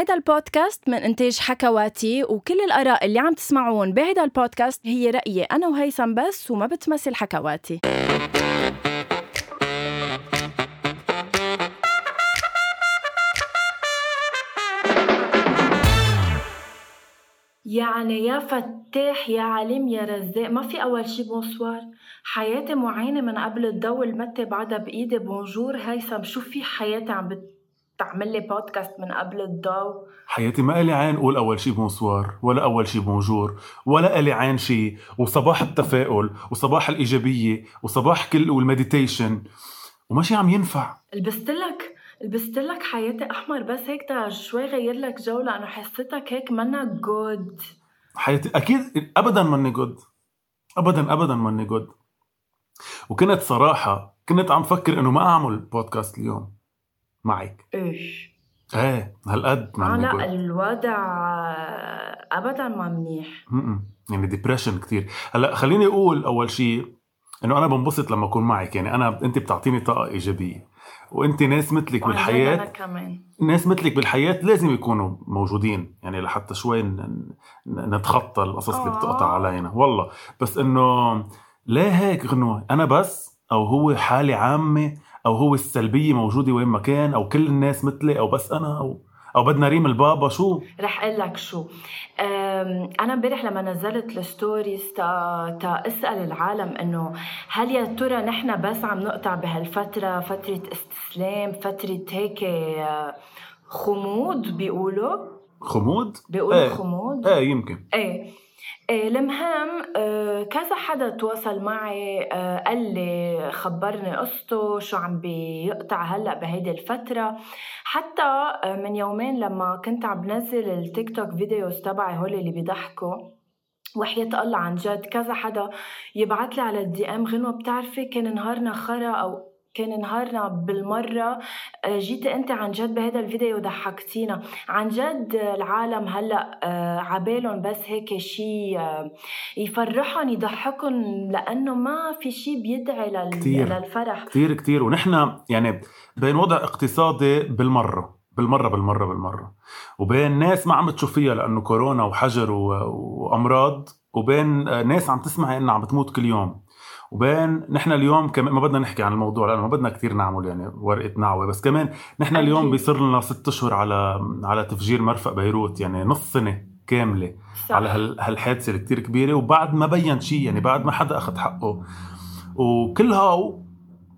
هيدا البودكاست من إنتاج حكواتي وكل الآراء اللي عم تسمعون بهيدا البودكاست هي رأيي أنا وهيثم بس وما بتمثل حكواتي. يعني يا فتاح يا عليم يا رزاق ما في أول شي bonsoir حياتي معينة من قبل الضوء المتة بعدها بإيدي. bonjour هيثم شو في حياتي عم بتعمل لي بودكاست من قبل الضوء؟ حياتي ما إلي عين قول أول شي bonsoir ولا أول شي bonjour ولا إلي عين شي وصباح التفاؤل وصباح الإيجابية وصباح كل وال meditation. وماشي عم ينفع. لبست لك لبست لك حياتي أحمر بس هيك شوي غير لك جو لأنه حسيتك هيك منا good حياتي أكيد ابدا ماني good ابدا ابدا ماني good وكنت صراحة كنت عم فكر إنه ما أعمل بودكاست اليوم. معك إيش إيه هالقد ما لا good. الوضع ابدا ما منيح م-م. يعني ديبرشن كثير هلأ خليني أقول أول شيء إنه أنا بنبسط لما أكون معك يعني أنا أنت بتعطيني طاقة إيجابية وأنت ناس مثلك بالحياة أنا كمان. ناس مثلك بالحياة لازم يكونوا موجودين يعني لحتى شوي نتخطى القصص اللي بتقطع آه. علينا والله بس إنه ليه هيك غنوة أنا بس أو هو حالة عامة أو هو السلبية موجودة وين ما كان أو كل الناس مثلي أو بس أنا أو أو بدنا ريم البابا شو؟ رح أقول لك شو. أنا امبارح لما نزلت ال stories تا, تا أسأل العالم إنه هل يا ترى نحن بس عم نقطع بهالفترة فترة استسلام فترة هيك آه، خمود بيقولوا؟ خمود؟ بيقولوا إيه. خمود. إيه يمكن. إيه إيه، المهم آه، كذا حدا تواصل معي آه، قال لي خبرني قصته شو عم بيقطع هلأ بهيدي الفترة. حتى آه، من يومين لما كنت عم بنزل ال TikTok videos تبعي هول اللي بيضحكوا وحياة الله عن جد كذا حدا يبعث لي على ال DM غنوة بتعرفي كان نهارنا خرا أو كان نهارنا بالمرة. آه، جيتي أنت عن جد بهذا الفيديو ضحكتينا عن جد العالم هلأ آه، عبالهم بس هيك شيء آه، يفرحهم يضحكهم لأنه ما في شيء بيدعي لل... كتير. للفرح. كثير كثير ونحن يعني بين وضع اقتصادي بالمرة. بالمرة بالمرة بالمرة. وبين ناس ما عم تشوف فيها لأنه كورونا وحجر و... وأمراض. وبين ناس عم تسمع إنها عم بتموت كل يوم. وبين نحن اليوم كمان ما بدنا نحكي عن الموضوع لأنه ما بدنا كثير نعمل يعني ورقة نعوة بس كمان نحن اليوم بيصير لنا ست أشهر على على تفجير مرفق بيروت يعني نص سنة كاملة صح. على هالحادثة اللي كثير كبيرة وبعد ما بين شيء يعني بعد ما حدا أخذ حقه. وكلها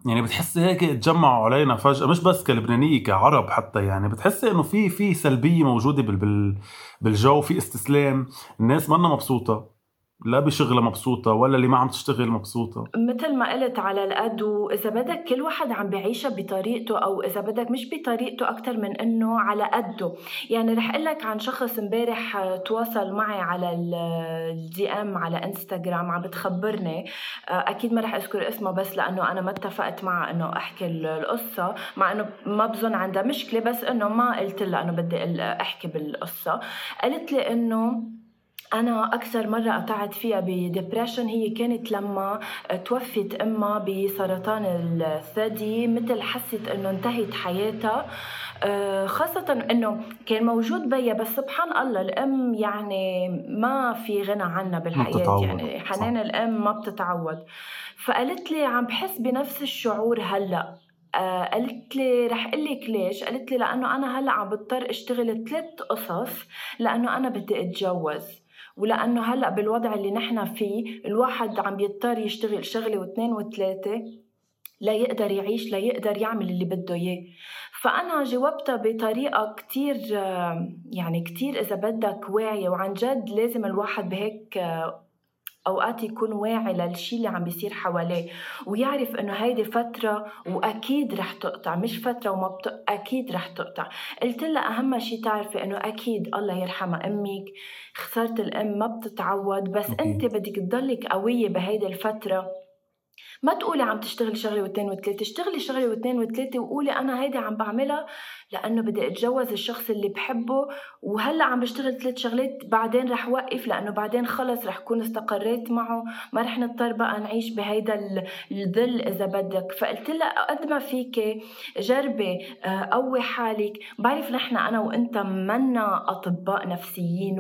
يعني بتحسي هيك تجمعوا علينا فجأة مش بس كلبنانية كعرب حتى يعني بتحسي إنه في في سلبية موجودة بال بالجو في استسلام الناس منا مبسوطة. لا بشغلها مبسوطة ولا اللي ما عم تشتغل مبسوطة. مثل ما قلت على القد وإذا بدك كل واحد عم بعيشها بطريقته أو إذا بدك مش بطريقته أكتر من إنه على قده. يعني رح أقول لك عن شخص امبارح تواصل معي على الدي ام على انستغرام عم بتخبرني. أكيد ما رح أذكر اسمه بس لأنه أنا ما اتفقت معه إنه أحكي القصة مع إنه ما بظن عندها مشكلة بس إنه ما قلت لها إنه بدي أحكي بالقصة. قالت لي إنه أنا أكثر مرة قطعت فيها بديبريشن هي كانت لما توفت أمها بسرطان الثدي مثل حست إنه انتهت حياتها. آه، خاصة إنه كان موجود بيا بس سبحان الله الأم يعني ما في غنى عنها بالحياة. يعني حنان الأم ما بتتعود فقالت لي عم بحس بنفس الشعور هلأ. آه قالت لي رح أقول لك ليش؟ قالت لي لأنه أنا هلأ عم بضطر أشتغل ثلاث قصص لأنه أنا بدي أتجوز. ولأنه هلأ بالوضع اللي نحن فيه الواحد عم بيضطر يشتغل شغلة واثنين وثلاثة لا يقدر يعيش لا يقدر يعمل اللي بده إياه. فأنا جاوبتها بطريقة كتير يعني كتير إذا بدك واعية وعن جد لازم الواحد بهيك أوقات يكون واعي للشيء اللي عم بيصير حواليه ويعرف إنه هيدي فترة وأكيد رح تقطع مش فترة وما بت... أكيد رح تقطع. قلت لها أهم شيء تعرفي إنه أكيد الله يرحمها أمك خسارة الأم ما بتتعود بس انت بدك تضلك قوية بهيدي الفترة. ما تقولي عم تشتغلي شغله واثنين وثلاثة اشتغلي شغله واثنين وثلاثة وقولي أنا هيدي عم بعملها لأنه بدي أتجوز الشخص اللي بحبه وهلأ عم بشتغل ثلاث شغلات بعدين رح وقف لأنه بعدين خلص رح كون استقريت معه ما رح نضطر بقى نعيش بهيدا الظل إذا بدك. فقلت لها قد ما فيك جربي آه، قوي حالك. بعرف نحن أنا وأنت منا أطباء نفسيين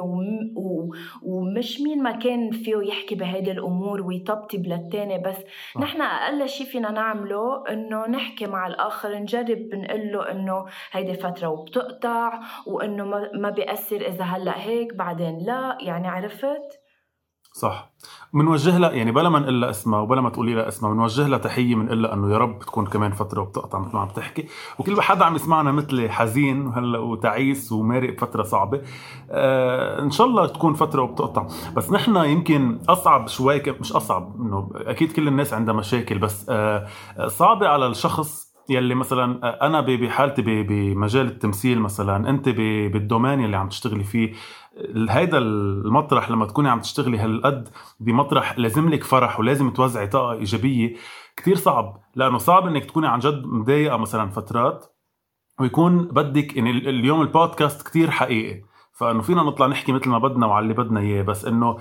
ومش مين ما كان فيه يحكي بهيدي الأمور ويطبطب للتاني بس نحن أقل شيء فينا نعمله إنه نحكي مع الآخر نجرب نقول له انه هيدي فترة وبتقطع وإنه ما بيأثر إذا هلأ هيك بعدين لا يعني عرفت؟ صح. بنوجه لها يعني بلا ما نقول لها اسمها وبلا ما تقولي لها اسمها بنوجه لها تحية بنقول لها إنه يا رب تكون كمان فترة وبتقطع مثل ما عم تحكي. وكل حدا عم يسمعنا مثلي حزين وهلا وتعيس ومارق بفتره صعبة آه إن شاء الله تكون فترة وبتقطع. بس نحن يمكن أصعب شوي مش أصعب إنه أكيد كل الناس عندها مشاكل بس آه صعبة على الشخص يلي مثلا أنا بحالتي بمجال التمثيل مثلا أنت بالدومين اللي عم تشتغلي فيه هيدا المطرح لما تكوني عم تشتغلي هالقد بمطرح لازم لك فرح ولازم توزعي طاقة إيجابية كتير صعب لأنه صعب إنك تكوني عن جد مضايقة مثلا فترات ويكون بدك يعني اليوم البودكاست كتير حقيقي. فإنه فينا نطلع نحكي مثل ما بدنا وعلى اللي بدنا إياه بس إنه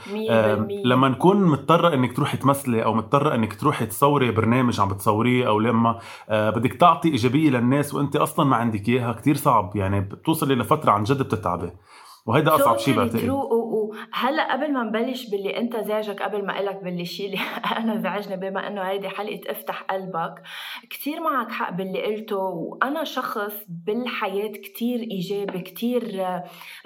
لما نكون مضطرة إنك تروحي تمثلي أو مضطرة إنك تروحي تصوري برنامج عم بتصوريه أو لما آه بدك تعطي إيجابية للناس وأنت أصلا ما عندك إياها كتير صعب يعني بتوصلي لفترة عن جد بتتعبي. وهيدا أصعب شيء بعتقد. وهلا قبل ما نبلش باللي انت زعجك قبل ما إلك باللي شيء اللي أنا زعجني بما إنه هيدي حلقة افتح قلبك كثير معك حق باللي قلته وأنا شخص بالحياة كثير إيجابي كثير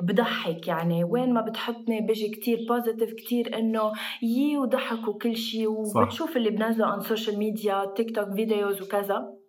بضحك يعني. وين ما بتحطني بيجي كثير positive كثير إنه يي وضحك وكل شيء وبتشوف اللي بنزله عن ال social media TikTok videos وكذا.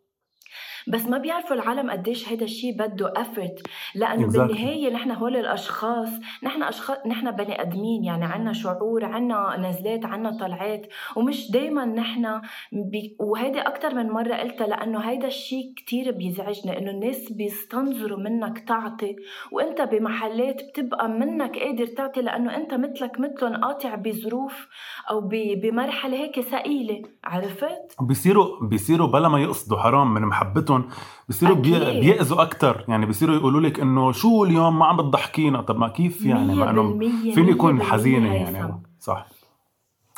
بس ما بيعرفوا العالم قديش هذا الشيء بده effort لأنه exactly. بالنهاية نحن هول الأشخاص نحن اشخاص نحن بني أدمين يعني عنا شعور عنا نزلات عنا طلعات. ومش دائما نحن بي... وهيدي أكثر من مرة قلتها لأنه هيدا الشيء كثير بيزعجني إنه الناس بيستنظروا منك تعطي. وأنت بمحلات بتبقى منك قادر تعطي لأنه أنت مثلك مثلهم قاطع بظروف أو ب... بمرحلة هيك ثقيلة. عرفت؟ بيصيروا بيصيروا بلا ما يقصدوا حرام من محبتهم بيهم بصيروا بيأذوا أكثر يعني بيصيروا يقولوا لك إنه شو اليوم ما عم بتضحكينا. طب ما كيف يعني؟ ما إنه فيني يكون حزينة يعني. صح.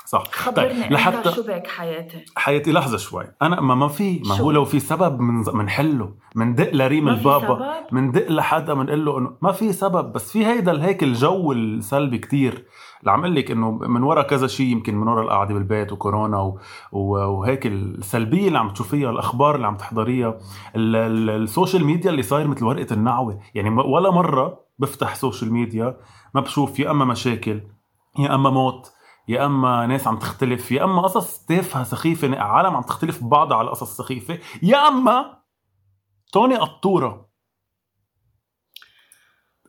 صح. خبرني طيب لحتى شو بك حياتي حياتي لحظة شوي. أنا ما ما في ما هو لو في سبب من بنحله بندق لريم البابا بندق لحدا بنقول له إنه ما في سبب. بس في هيدا هيك الجو السلبي كتير. اللي عم لك إنه من ورا كذا شيء يمكن من ورا القعدة بالبيت وكورونا و... وهيك السلبية اللي عم تشوفيها الأخبار اللي عم تحضريها ال social media اللي صاير مثل ورقة النعوة. يعني ولا مرة بفتح social media ما بشوف يا أما مشاكل يا أما موت. يا أما ناس عم تختلف يا أما قصص تافهة سخيفة عالم عم تختلف ببعضها على قصص سخيفة يا أما توني قطورة.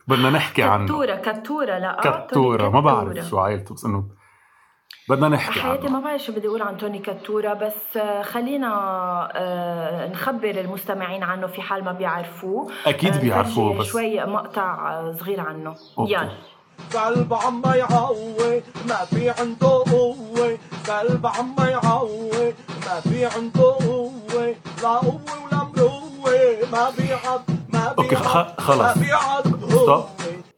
بدنا نحكي عنه كتورة كتورة لا آه، كتورة ما بعرف شو عائلته بس إنه بدنا نحكي حياتي ما بعرف شو بدي أقول عن توني كتورة بس آه، خلينا آه، نخبر المستمعين عنه في حال ما بيعرفوه. أكيد بيعرفوه بس شوي مقطع صغير عنه. يلا. قلب عم يعوي ما في عنده قوة. قلب عم يعوي ما في عنده قوة. لا قوة ولا مروة. ما بيعض ما okay خلص stop.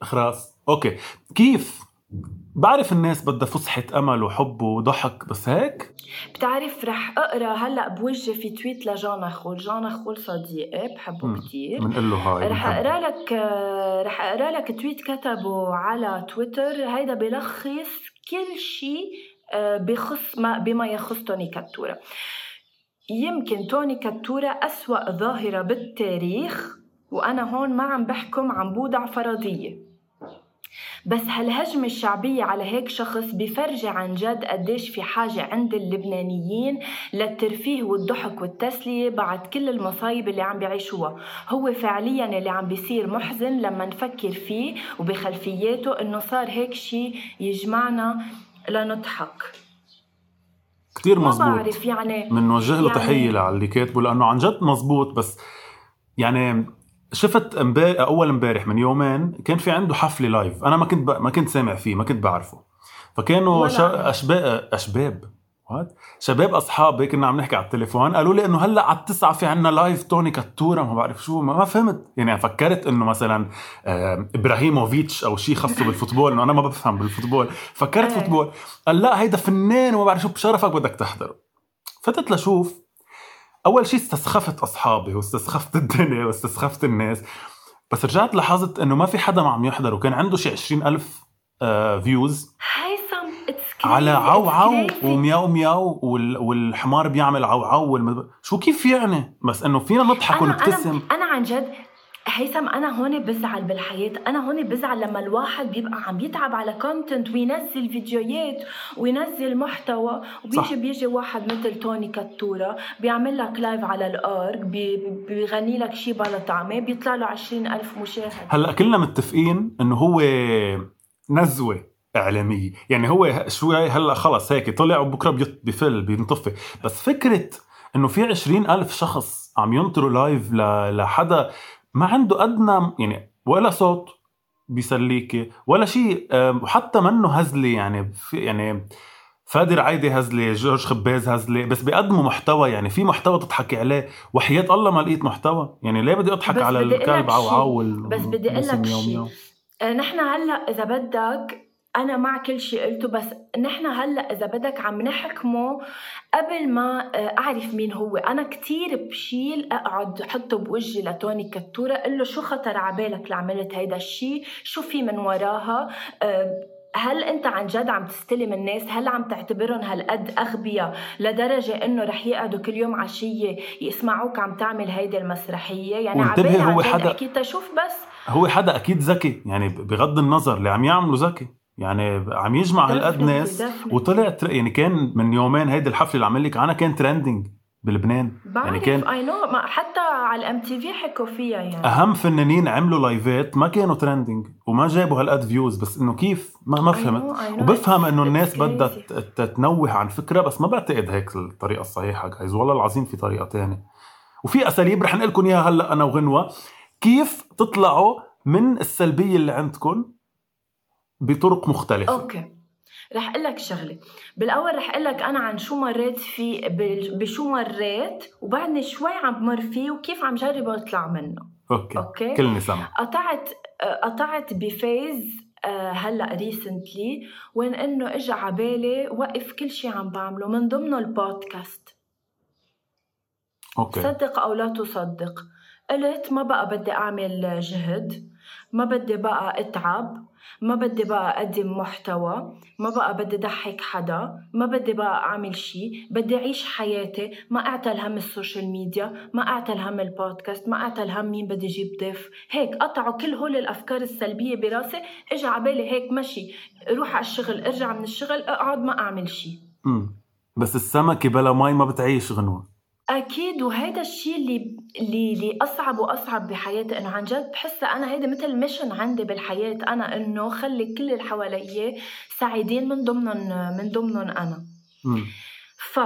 خلاص. okay. كيف بعرف الناس بدها فسحة أمل وحب وضحك بس هيك؟ بتعرف رح أقرأ هلأ بوجه في tweet لجانا خول جانا خول صديقي بحبه كتير. بنقول له هاي رح أقرأ لك رح أقرأ لك تويت كتبه على تويتر. هيدا بلخص كل شيء آه، بخص ما بما يخص توني كاتورا يمكن توني كاتورا أسوأ ظاهرة بالتاريخ وأنا هون ما عم بحكم عن بودع فرضية. بس هالهجمة الشعبية على هيك شخص بفرجي عن جد قديش في حاجة عند اللبنانيين للترفيه والضحك والتسلية بعد كل المصايب اللي عم بيعيشوها؟ هو فعليا اللي عم بيصير محزن لما نفكر فيه وبخلفياته إنه صار هيك شيء يجمعنا لنضحك. كثير مزبوط. ما بعرف يعني بنوجه له يعني تحية للي كاتبه لأنه عن جد مزبوط بس يعني شفت امبارح أول امبارح من يومين كان في عنده حفلة live أنا ما كنت ب... ما كنت سامع فيه ما كنت بعرفه. فكانوا شا... اشباب أشباب. وات شباب أصحابي كنا عم نحكي على التليفون قالوا لي إنه هلأ على التسعة في عنا live توني كاتورا ما بعرف شو ما, ما فهمت. يعني فكرت إنه مثلا آه إبراهيموفيتش أو شيء خاصه بال football إنه أنا ما بفهم بال football. فكرت إيه. football. قال لأ هيدا فنان وما بعرف شو بشرفك بدك تحضره. فتت لشوف أول شيء استسخفت أصحابي واستسخفت الدنيا واستسخفت الناس. بس رجعت لاحظت إنه ما في حدا ما عم يحضر وكان عنده شي 20000 آه views crazy, على عو عو. ومياو مياو وال... والحمار بيعمل عو عو والمد... شو كيف يعني؟ بس إنه فينا نضحك أنا- ونبتسم. أنا أنا عن جد هيثم أنا هون بزعل بالحياة. أنا هون بزعل لما الواحد بيبقى عم يتعب على content وينزل فيديوهات وينزل محتوى وبيجي صح. بيجي واحد مثل توني كتورة بيعمل لك live على الارك بي بيغني لك شي بلا طعمة بيطلع له 20000 مشاهد هلأ كلنا متفقين إنه هو نزوة إعلامية. يعني هو شوي هلأ خلص هيك طلع وبكرة بيط- بفل بينطفي. بس فكرة إنه في عشرين ألف شخص عم ينطروا live لحدا ما عنده أدنى يعني ولا صوت بيسليكي ولا شيء وحتى منه هزلي يعني في يعني فادي رعايدي هزلي جورج خباز هزلي بس بيقدموا محتوى يعني في محتوى تضحكي عليه وحياة الله ما لقيت محتوى يعني ليه بدي أضحك على الكلب لك عو. عو بس بدي أقول لك والناس مياو شي. مياو. آه، نحن هلأ إذا بدك أنا مع كل شيء قلته بس نحن هلأ إذا بدك عم نحكمه قبل ما آه، أعرف مين هو أنا كتير بشيل أقعد أحطه بوجهي لتوني كتورة أقول له شو خطر على بالك لعملت هيدا الشيء شو في من وراها؟ آه، هل أنت عن جد عم تستلم الناس؟ هل عم تعتبرهم هالقد أغبياء لدرجة إنه رح يقعدوا كل يوم عشيه يسمعوك عم تعمل هيدي المسرحية؟ يعني عبالي هو حدا- حكيتها شوف بس هو حدا أكيد ذكي يعني بغض النظر اللي عم يعمله ذكي. يعني عم يجمع هالقد ناس. وطلع تر- يعني كان من يومين هيدي الحفلة اللي عم لك عنها كان trending بلبنان. بعرف يعني كان I know حتى على ال MTV حكوا فيها يعني. أهم فنانين عملوا لايفات ما كانوا trending وما جابوا هالقد views بس إنه كيف؟ ما ما فهمت. I know, I know. وبفهم إنه الناس بدها تنوه عن فكره بس ما بعتقد هيك الطريقة الصحيحة جايز والله العظيم في طريقة تانية. وفي أساليب رح نقول لكم إياها هلأ أنا وغنوة. كيف تطلعوا من السلبية اللي عندكم بطرق مختلفة. أوكي. رح أقول لك شغلة. بالأول رح أقول لك أنا عن شو مريت في بال- بشو مريت وبعدني شوي عم بمر فيه وكيف عم جرب أطلع منه. okay, okay. كلني سمع قطعت قطعت ب phase آه، هلأ recently وين إنه اجى على بالي وقف كل شيء عم بعمله من ضمنه البودكاست. Okay. صدق أو لا تصدق. قلت ما بقى بدي أعمل جهد ما بدي بقى أتعب ما بدي بقى أقدم محتوى ما بقى بدي ضحك حدا ما بدي بقى أعمل شيء بدي أعيش حياتي. ما أعتل هم ال social media ما أعتل هم البودكاست ما أعتل هم مين بدي أجيب ضيف. هيك قطعوا كل هول الأفكار السلبية براسي اجى على بالي هيك مشي. روح على الشغل ارجع من الشغل اقعد ما أعمل شيء امم بس السمكة بلا مي ما بتعيش غنوة. أكيد وهيدا الشيء اللي اللي اللي أصعب وأصعب بحياتي انه عن جد. بحسها أنا هيدا مثل mission عندي بالحياة أنا إنه خلي كل اللي حوالي سعيدين من ضمنهم من ضمنهم أنا. ف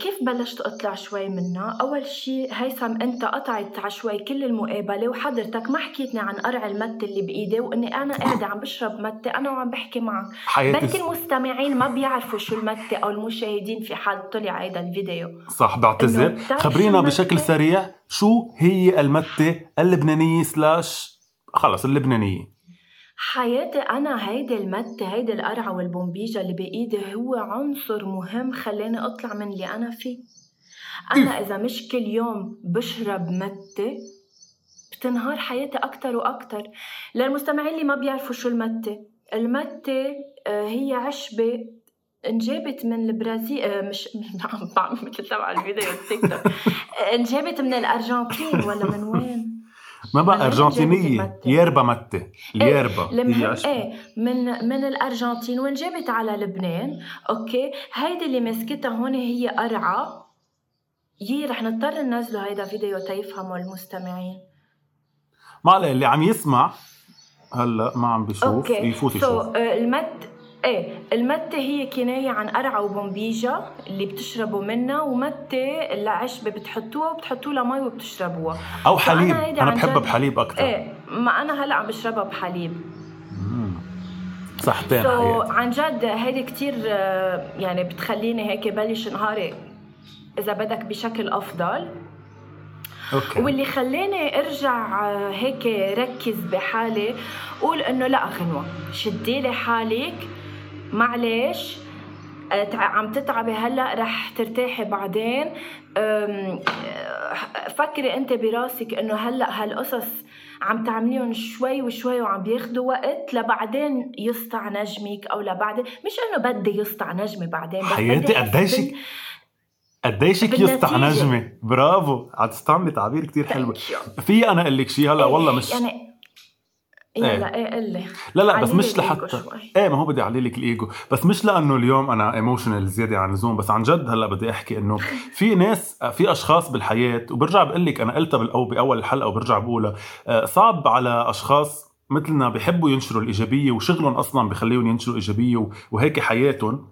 كيف بلشت أطلع شوي منها؟ أول شيء هيثم أنت قطعت على شوي كل المقابلة وحضرتك ما حكيتني عن قرع المتة اللي بإيدي وإني أنا قاعدة عم بشرب متة أنا وعم بحكي معك حياتي بركي المستمعين ما بيعرفوا شو المتة أو المشاهدين في حال طلع هيدا الفيديو صح بعتذر خبرينا بشكل؟ سريع شو هي المتة اللبنانية سلاش خلص اللبنانية حياتي أنا هيدي المتة هيدي القرعة والبومبيجا اللي بإيدي هو عنصر مهم خلاني أطلع من اللي أنا فيه. أنا إذا مش كل يوم بشرب متة بتنهار حياتي أكتر وأكتر. للمستمعين اللي ما بيعرفوا شو المتة المتة آه، هي عشبة انجابت من البرازيل آه، مش عم بعمل مثل تبع الفيديو التيك توك. انجابت من الأرجنتين ولا من وين؟ ما بقى المتة. يربا هي المهم عشبة إيه من من الأرجنتين. وين جابت على لبنان؟ Okay. هيدي اللي مسكتها هون هي قرعة. يي رح نضطر ننزله هيدا فيديو تيفهموا المستمعين. ما عليه اللي عم يسمع هلا ما عم بيشوف أوكي. يفوت سو يشوف. المت إيه المتة هي كناية عن قرعة وبومبيجا اللي بتشربوا منها ومتة العشبة بتحطوها وبتحطوا لها مي وبتشربوها. أو فأنا حليب. عن بحبها بحليب أكثر إيه ما أنا هلأ عم بشربها بحليب. صحتين حياتي. عن جد هيدي كتير آه، يعني بتخليني هيك بلش نهاري إذا بدك بشكل أفضل. أوكي. واللي خلاني أرجع آه، هيك ركز بحالي قول إنه لأ غنوة. شدي لي حالك. معلش آه، عم تتعبي هلا رح ترتاحي بعدين. آه، فكري انت براسك انه هلا هالقصص عم تعمليهم شوي وشوي وعم بياخدوا وقت لبعدين يسطع نجمك أو لبعدين. مش إنه بدي يسطع نجمي بعدين بس حياتي بدي أحس قديش بال- قديشك يسطع. نجمة برافو. عم تستعملي تعبير كتير حلو. في أنا أقول لك شيء هلا والله مش يعني إيه. يلا إيه قل لي. لا لا بس مش لحتى. إيه ما هو بدي اعلي لك الإيجو. بس مش لأنه اليوم أنا ايموشنال زيادة عن اللزوم بس عن جد هلأ بدي أحكي إنه في ناس في أشخاص بالحياة وبرجع بقول لك أنا قلتها بالأو بأول الحلقة وبرجع بقولها آه، صعب على أشخاص مثلنا بيحبوا ينشروا الإيجابية وشغلهم أصلا بخليهم ينشروا إيجابية وهيك حياتهم.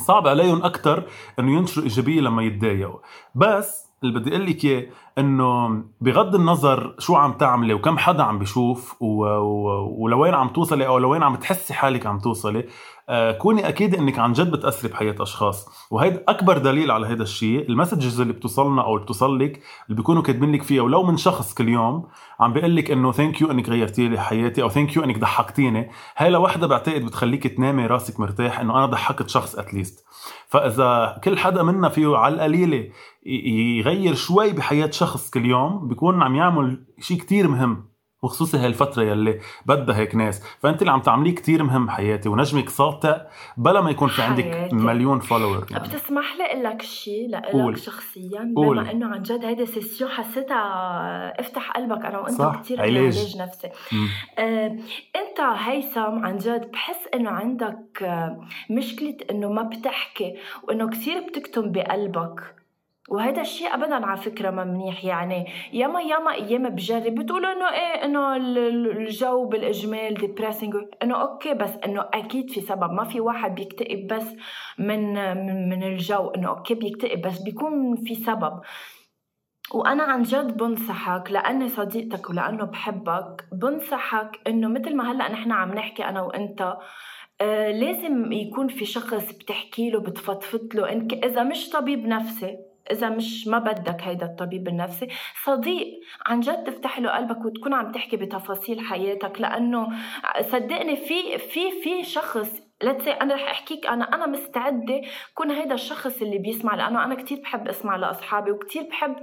صعب عليهم أكثر إنه ينشروا إيجابية لما يتضايقوا. بس اللي بدي أقول لك إياه إنه بغض النظر شو عم تعملي وكم حدا عم بيشوف. ولوين عم توصلي أو لوين عم تحسي حالك عم توصلي آه كوني أكيد إنك عن جد بتأثري بحياة أشخاص وهيدا أكبر دليل على هذا الشيء ال messages اللي بتوصلنا أو بتوصل لك اللي بيكونوا كاتبين لك فيها ولو من شخص كل يوم عم بيقول لك إنه thank you إنك غيرتي لي حياتي أو thank you إنك ضحكتيني هاي لوحدها بعتقد بتخليك تنامي راسك مرتاح إنه أنا ضحكت شخص at least فإذا كل حدا منا فيه على القليلة يغير شوي بحياة كل يوم بيكون عم يعمل شيء كتير مهم وخصوصي هالفترة يلي بدها هيك ناس فأنت اللي عم تعمليه كتير مهم حياتي ونجمك ساطع بلا ما يكون في عندك حياتي. مليون follower يعني. بتسمح لي أقول لك شيء قول. لك شخصيا قول. بما إنه عن جد هيدي session حسيتها افتح قلبك أنا وأنت صح، كثير علاج. علاج نفسي مم. آه، أنت هيثم عن جد بحس إنه عندك مشكلة إنه ما بتحكي وإنه كثير بتكتم بقلبك وهذا الشيء ابدا على فكرة ما منيح يعني ياما ياما أيام بجرب بتقولوا إنه إيه إنه ال- ال- الجو بالإجمال depressing إنه okay بس إنه أكيد في سبب ما في واحد بيكتئب بس من من, الجو إنه okay بيكتئب بس بيكون في سبب. وأنا عن جد بنصحك لاني صديقتك ولأنه بحبك بنصحك إنه مثل ما هلأ نحن عم نحكي أنا وأنت آه لازم يكون في شخص بتحكي له بتفضفض له إنك إذا مش طبيب نفسي إذا مش ما بدك هيدا الطبيب النفسي. صديق عن جد تفتح له قلبك وتكون عم تحكي بتفاصيل حياتك لأنه صدقني في في في شخص لتسي أنا رح أحكيك أنا أنا مستعدة كون هيدا الشخص اللي بيسمع لأنه أنا كتير بحب أسمع لأصحابي وكتير بحب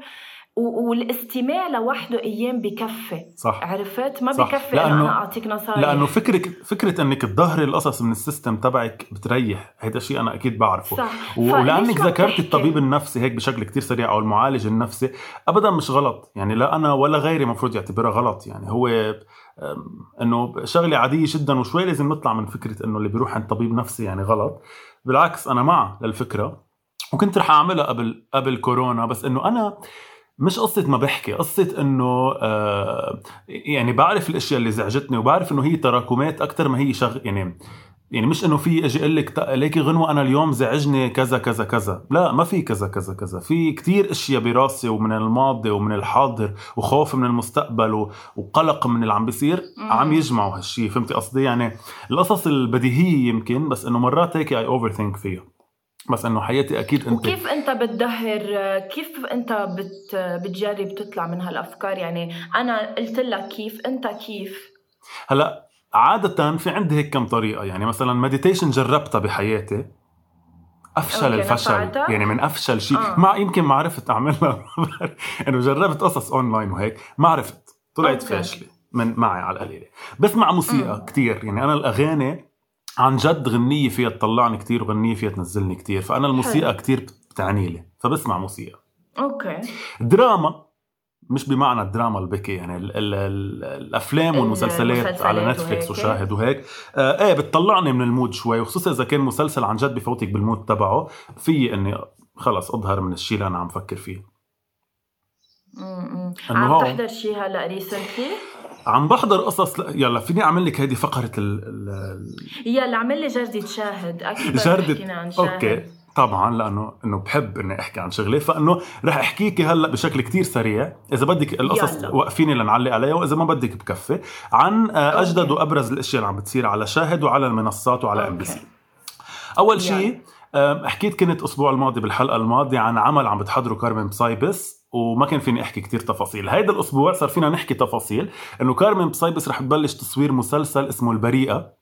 والاستماع لوحده أيام بكفي. صح. عرفت؟ ما صح. بكفي. لأنه- أنا أعطيك نصائح لأنه فكرك فكرة إنك تظهري القصص من السيستم تبعك بتريح. هيدا شيء أنا أكيد بعرفه. صح. و- ولأنك ذكرت؟ الطبيب النفسي هيك بشكل كتير سريع أو المعالج النفسي ابدا مش غلط. يعني لا أنا ولا غيري المفروض يعتبرها غلط. يعني هو إنه شغلة عادية جدا وشوي لازم نطلع من فكرة إنه اللي بيروح عند طبيب نفسي يعني غلط. بالعكس أنا مع للفكرة. وكنت رح أعملها قبل قبل كورونا. بس إنه أنا مش قصة ما بحكي قصة إنه آه يعني بعرف الأشياء اللي زعجتني وبعرف إنه هي تراكمات أكثر ما هي شغ يعني يعني مش إنه في أجي أقول لك "تا- ليكي غنوة أنا اليوم زعجني كذا كذا كذا. لا ما في كذا كذا كذا. في كتير أشياء براسي ومن الماضي ومن الحاضر وخوف من المستقبل وقلق من اللي عم بيصير. عم يجمعوا هالشيء فهمتي قصدي؟ يعني القصص البديهية يمكن بس إنه مرات هيك I overthink فيها. بس إنه حياتي أكيد أنت. وكيف أنت بتدهر كيف أنت بت بتجرب تطلع من هالأفكار؟ يعني أنا قلت لك كيف أنت كيف؟ هلأ عادة في عندي هيك كم طريقة. يعني مثلا meditation جربتها بحياتي. أفشل الفشل؟ يعني من أفشل شيء. آه. مع يمكن ما عرفت أعملها. إنه جربت قصص اونلاين وهيك. ما عرفت. طلعت. فاشلة من معي على القليلة. بسمع موسيقى مم. كتير. يعني أنا الأغاني عن جد غنية فيها تطلعني كتير وغنية فيها تنزلني كتير فأنا الموسيقى حلو. كتير بتعني لي فبسمع موسيقى okay دراما مش بمعنى الدراما البكي يعني ال ال ال الأفلام والمسلسلات المسلسلات على نتفليكس وهيك. وشاهد وهيك آه إيه بتطلعني من ال mood شوي وخصوصا إذا كان مسلسل عن جد بفوتك بال mood تبعه في إني خلص أظهر من الشيء اللي أنا عم فكر فيه م-م. إنه عم تحضر شيء هلا recently عم بحضر قصص لا- يلا فيني أعمل لك هيدي فقرة ال ال يلا اعمل لي جردة شاهد أكيد بدك جردة عن شاهد okay طبعا لأنه إنه بحب إني أحكي عن شغلي فإنه رح أحكيكي هلأ بشكل كتير سريع إذا بدك القصص. وقفيني لنعلق عليها وإذا ما بدك بكفي عن آه، أجدد okay. وأبرز الأشياء اللي عم بتصير على شاهد وعلى المنصات وعلى إم بي سي. أول شيء آم، حكيت كنت الأسبوع الماضي بالحلقة الماضية عن عمل عم بتحضره كارمن بسايبس وما كان فيني أحكي كتير تفاصيل. هيدا الأسبوع صار فينا نحكي تفاصيل إنه كارمن بسايبس رح تبلش تصوير مسلسل اسمه البريئة.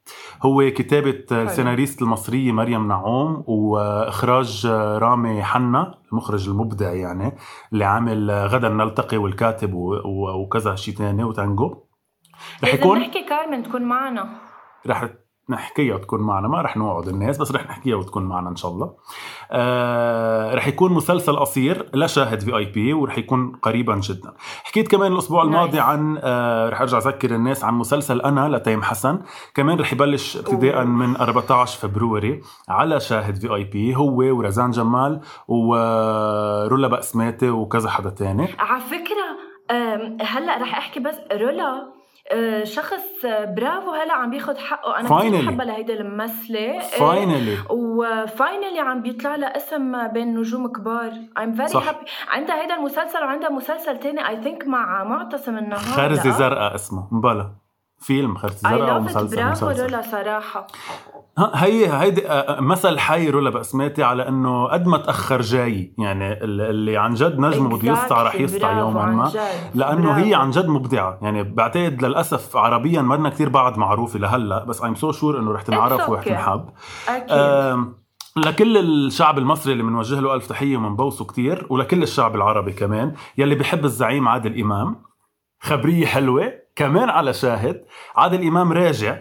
هو كتابة السيناريست المصرية مريم نعوم وإخراج رامي حنا المخرج المبدع يعني اللي عامل غدا نلتقي والكاتب وكذا شيء تاني وتانجو. رح يكون نحكي كارمن تكون معنا. رح نحكيها وتكون معنا. ما رح نوعد الناس بس رح نحكيها وتكون معنا إن شاء الله. آه رح يكون مسلسل قصير لا شاهد VIP ورح يكون قريبا جدا. حكيت كمان الأسبوع. الماضي عن آه رح أرجع أذكر الناس عن مسلسل أنا لتيم حسن. كمان رح يبلش ابتداء. من 14 February على شاهد VIP هو ورزان جمال ورولا بقسماتي وكذا حدا تاني. على فكرة أم، هلأ رح أحكي بس رولا شخص أه، برافو هلا عم بياخد حقه. أنا كثير. بحبها لهيدي الممثلة إيه، finally و finally عم بيطلع لها اسم بين نجوم كبار. very صح. happy. عندها هيدا المسلسل وعندها مسلسل تاني I think مع معتصم النهار. خرزه؟ زرقاء اسمه. مبلا فيلم خرزة زرقاء. ومسلسل برافو مسلسل. صراحة. ها- هي هيدي مثل حي رولا بقسماتي على إنه قد ما تأخر جاي يعني ال- اللي عن جد نجمه بده يسطع رح. يسطع يوما ما. لأنه هي. عن جد مبدعة يعني بعتقد للأسف عربيا منا كتير بعد معروفة لهلأ بس I'm so sure إنه رح تنعرف. ورح تنحب أكيد لكل الشعب المصري اللي بنوجه له ألف تحية ومنبوسه كتير ولكل الشعب العربي كمان يلي بحب الزعيم عادل إمام خبرية حلوة كمان على شاهد عادل إمام راجع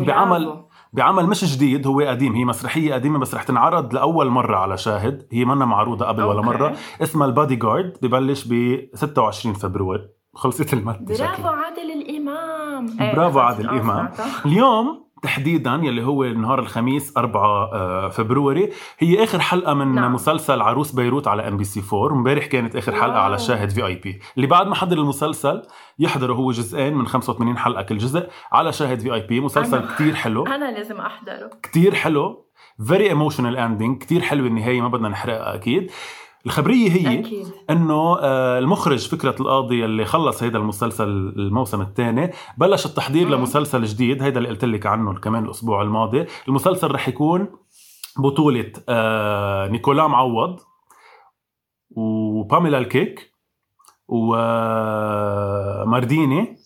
بعمل. بعمل مش جديد هو قديم هي مسرحية قديمة بس رح تنعرض لأول مرة على شاهد. هي منا معروضة قبل ولا okay. مره اسمها البادي جارد ببلش ب 26 فبراير خلصت المادة. برافو عادل الإمام. برافو خلص، عادل امام سمعتها. اليوم تحديدا يلي هو نهار الخميس 4 آه، فبراير هي آخر حلقة من نعم. مسلسل عروس بيروت على إم بي سي 4 امبارح كانت آخر حلقة واو. على شاهد VIP. اللي بعد ما حضر المسلسل يحضروا هو جزئين من 85 حلقة كل جزء على شاهد VIP. مسلسل أنا- كتير حلو. أنا لازم أحضره. كتير حلو. very emotional ending كتير حلوة النهاية ما بدنا نحرقها أكيد. الخبرية هي أكيد. إنه آه، المخرج فكرت القاضي اللي خلص هيدا المسلسل الموسم الثاني بلش التحضير مم. لمسلسل جديد هيدا اللي قلت لك عنه كمان الأسبوع الماضي. المسلسل رح يكون بطولة آه، نيكولا معوض وباميلا الكيك ومارديني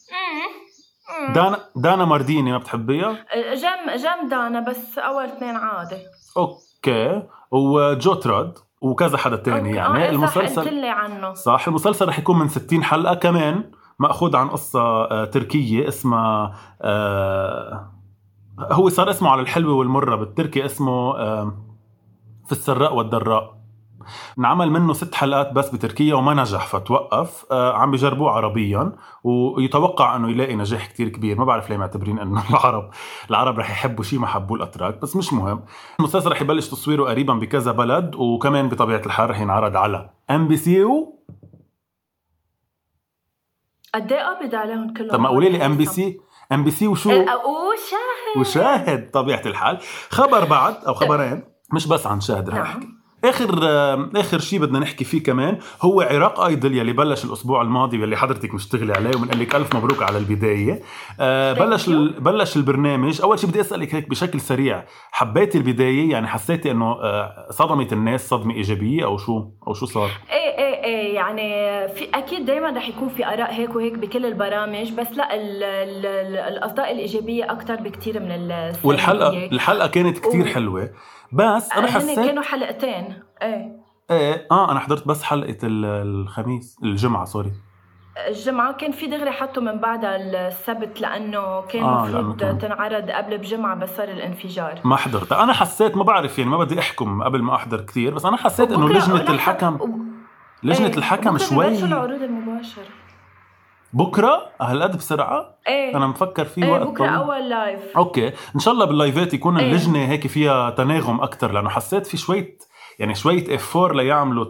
دانا دانا مارديني ما بتحبيها؟ جم جم دانا بس أول اثنين عادي. أوكي. وجوتراد وكذا حدا تاني يعني. آه، صح قلت المسلسل لي عنه. صح المسلسل رح يكون من 60 حلقة كمان مأخوذ عن قصة آه، تركية اسمها آه، هو صار اسمه على الحلوة والمرة بالتركي اسمه في السراء والضراء انعمل منه ست حلقات بس بتركيا وما نجح فتوقف. آه، عم بجربوه عربيا ويتوقع إنه يلاقي نجاح كتير كبير. ما بعرف ليه معتبرين إنه العرب العرب رح يحبوا شيء ما حبوه الأتراك بس مش مهم. المسلسل رح يبلش تصويره قريبا بكذا بلد وكمان بطبيعة الحال رح ينعرض على ام بي سي يو قد إيه قابض عليهم كلهم؟ طب ما قولي لي ام بي سي ام بي سي وشو؟ وشاهد وشاهد طبيعة الحال. خبر بعد أو خبرين مش بس عن شاهد رح نعم. أحكي. آخر آخر شيء بدنا نحكي فيه كمان هو عراق آيدول يلي بلش الأسبوع الماضي واللي حضرتك مشتغلة عليه وبنقول لك ألف مبروك على البداية. آه، بلش. ال- بلش البرنامج. أول شيء بدي أسألك هيك بشكل سريع حبيتي البداية؟ يعني حسيتي إنه آه، صدمت الناس صدمة إيجابية أو شو أو شو صار؟ إيه إيه يعني في أكيد دائما رح يكون في آراء هيك وهيك بكل البرامج بس لا ال ال ال الأصداء الإيجابية أكثر بكثير من السلبية. والحلقة الحلقة كانت كتير و- حلوة بس أنا حسيت كانوا حلقتين. إيه. إيه آه أنا حضرت بس حلقة ال- الخميس الجمعة سوري. الجمعة كان في دغري حطوا من بعدها السبت لأنه كان آه، المفروض كان- تنعرض قبل بجمعة بس صار الانفجار. ما حضرتها. أنا حسيت ما بعرف يعني ما بدي أحكم قبل ما أحضر كثير بس أنا حسيت لجنة ولحق- الحكم لجنة إيه، الحكم شوي. ببلشوا العروض المباشرة. بكرة؟ هالقد بسرعة؟ إيه. أنا مفكر في إيه وقت بكرة طويل. أول live okay. إن شاء الله بال live ات يكون إيه. اللجنة هيك فيها تناغم أكثر لأنه حسيت في شوية يعني شوية effort ليعملوا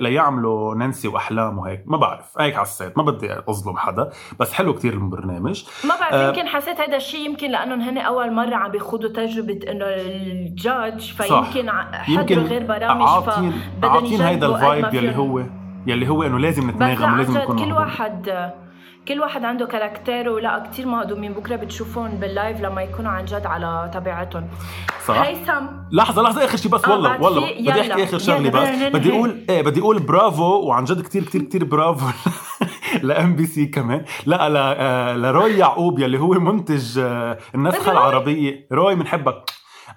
ليعملوا نانسي واحلام وهيك ما بعرف. هيك حسيت. ما بدي أظلم حدا. بس حلو كتير البرنامج. ما بعرف آه، يمكن حسيت هذا الشيء يمكن لأنهم هن أول مرة عم بيخوضوا تجربة إنه ال judge فيمكن حضروا غير برامج عاطين عاطين هيدا ال vibe يلي. هو يلي هو إنه لازم نتناغم ولازم نكون كل. واحد كل واحد عنده caractère ولا كتير مهضومين بكرة بتشوفون بال live لما يكونوا عن جد على طبيعتهم. صح. هيثم. لحظة لحظة آخر شيء بس آه، والله بعد والله. بدي آخر شغلة يلا، بس. بدي. أقول إيه بدي أقول برافو وعن جد كتير كتير كتير برافو ل MBC كمان. لا ل- آه، لروي يعقوب يلي هو منتج آه، النسخة روي. العربية. روي بنحبك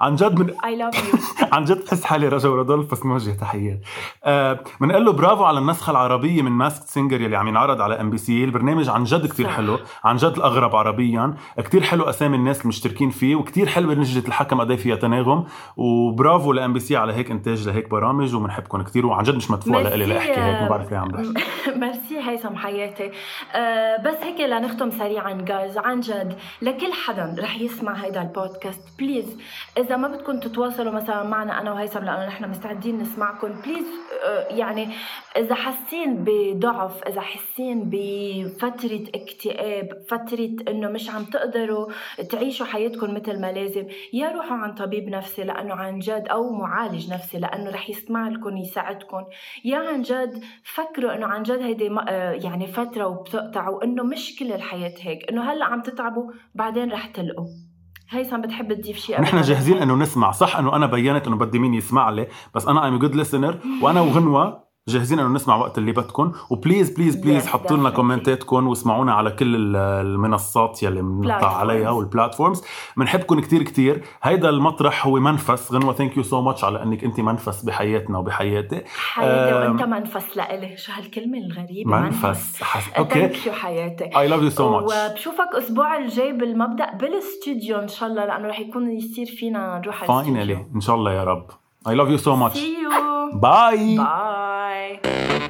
عن جد من I love you عن جد بحس حالي رجا ورادولف بس نوجه تحيات آه بنقول له برافو على النسخة العربية من Masked Singer يلي عم ينعرض على MBC البرنامج عن جد كتير صح. حلو عن جد الاغرب عربيا. كتير حلو أسامي الناس المشتركين فيه وكتير حلوة لجنة الحكم قد فيها تناغم. وبرافو ل MBC على هيك إنتاج لهيك برامج وبنحبكم كتير وعن جد مش مدفوع لإلي لأحكي هيك ما بعرف ليه عم بحكي. ميرسي هيثم حياتي. أه بس هيك لنختم سريعا guys عن جد لكل حدا رح يسمع هيدا البودكاست please إذا ما بدكم تتواصلوا مثلا معنا أنا وهيثم لأنه نحن مستعدين نسمعكم please أه يعني إذا حاسين بضعف إذا حاسين بفترة اكتئاب فترة إنه مش عم تقدروا تعيشوا حياتكم مثل ما لازم يا روحوا عند طبيب نفسي لأنه عن جد أو معالج نفسي لأنه رح يسمع لكم يساعدكم. يا عن جد فكروا إنه عن جد هيدي آه يعني فترة وبتقطع وإنه مش كل الحياة هيك إنه هلأ عم تتعبوا بعدين رح تلقوا. هيثم بتحب تضيف شيء نحن جاهزين إنه نسمع. صح إنه أنا بينت إنه بدي مين يسمع لي بس أنا I'm good listener وأنا وغنوه جاهزين إنه نسمع وقت اللي بدكم و please please please Yes, حطوا لنا. كومنتاتكم واسمعونا على كل ال- المنصات يلي بنطلع. عليها وال platforms بنحبكم كتير كتير. هيدا المطرح هو منفس. غنوة thank you so much على إنك انت منفس بحياتنا وبحياتي. حياتي وأنت منفس لإلي. شو هالكلمة الغريبة؟ منفس. حس... okay. thank you حياتي I love you so much وبشوفك الأسبوع الجاي بالمبدأ بالاستوديو إن شاء الله لأنه رح يكون يصير فينا نروح على finally إن شاء الله يا رب. I love you so much See you. bye Bye. Bye.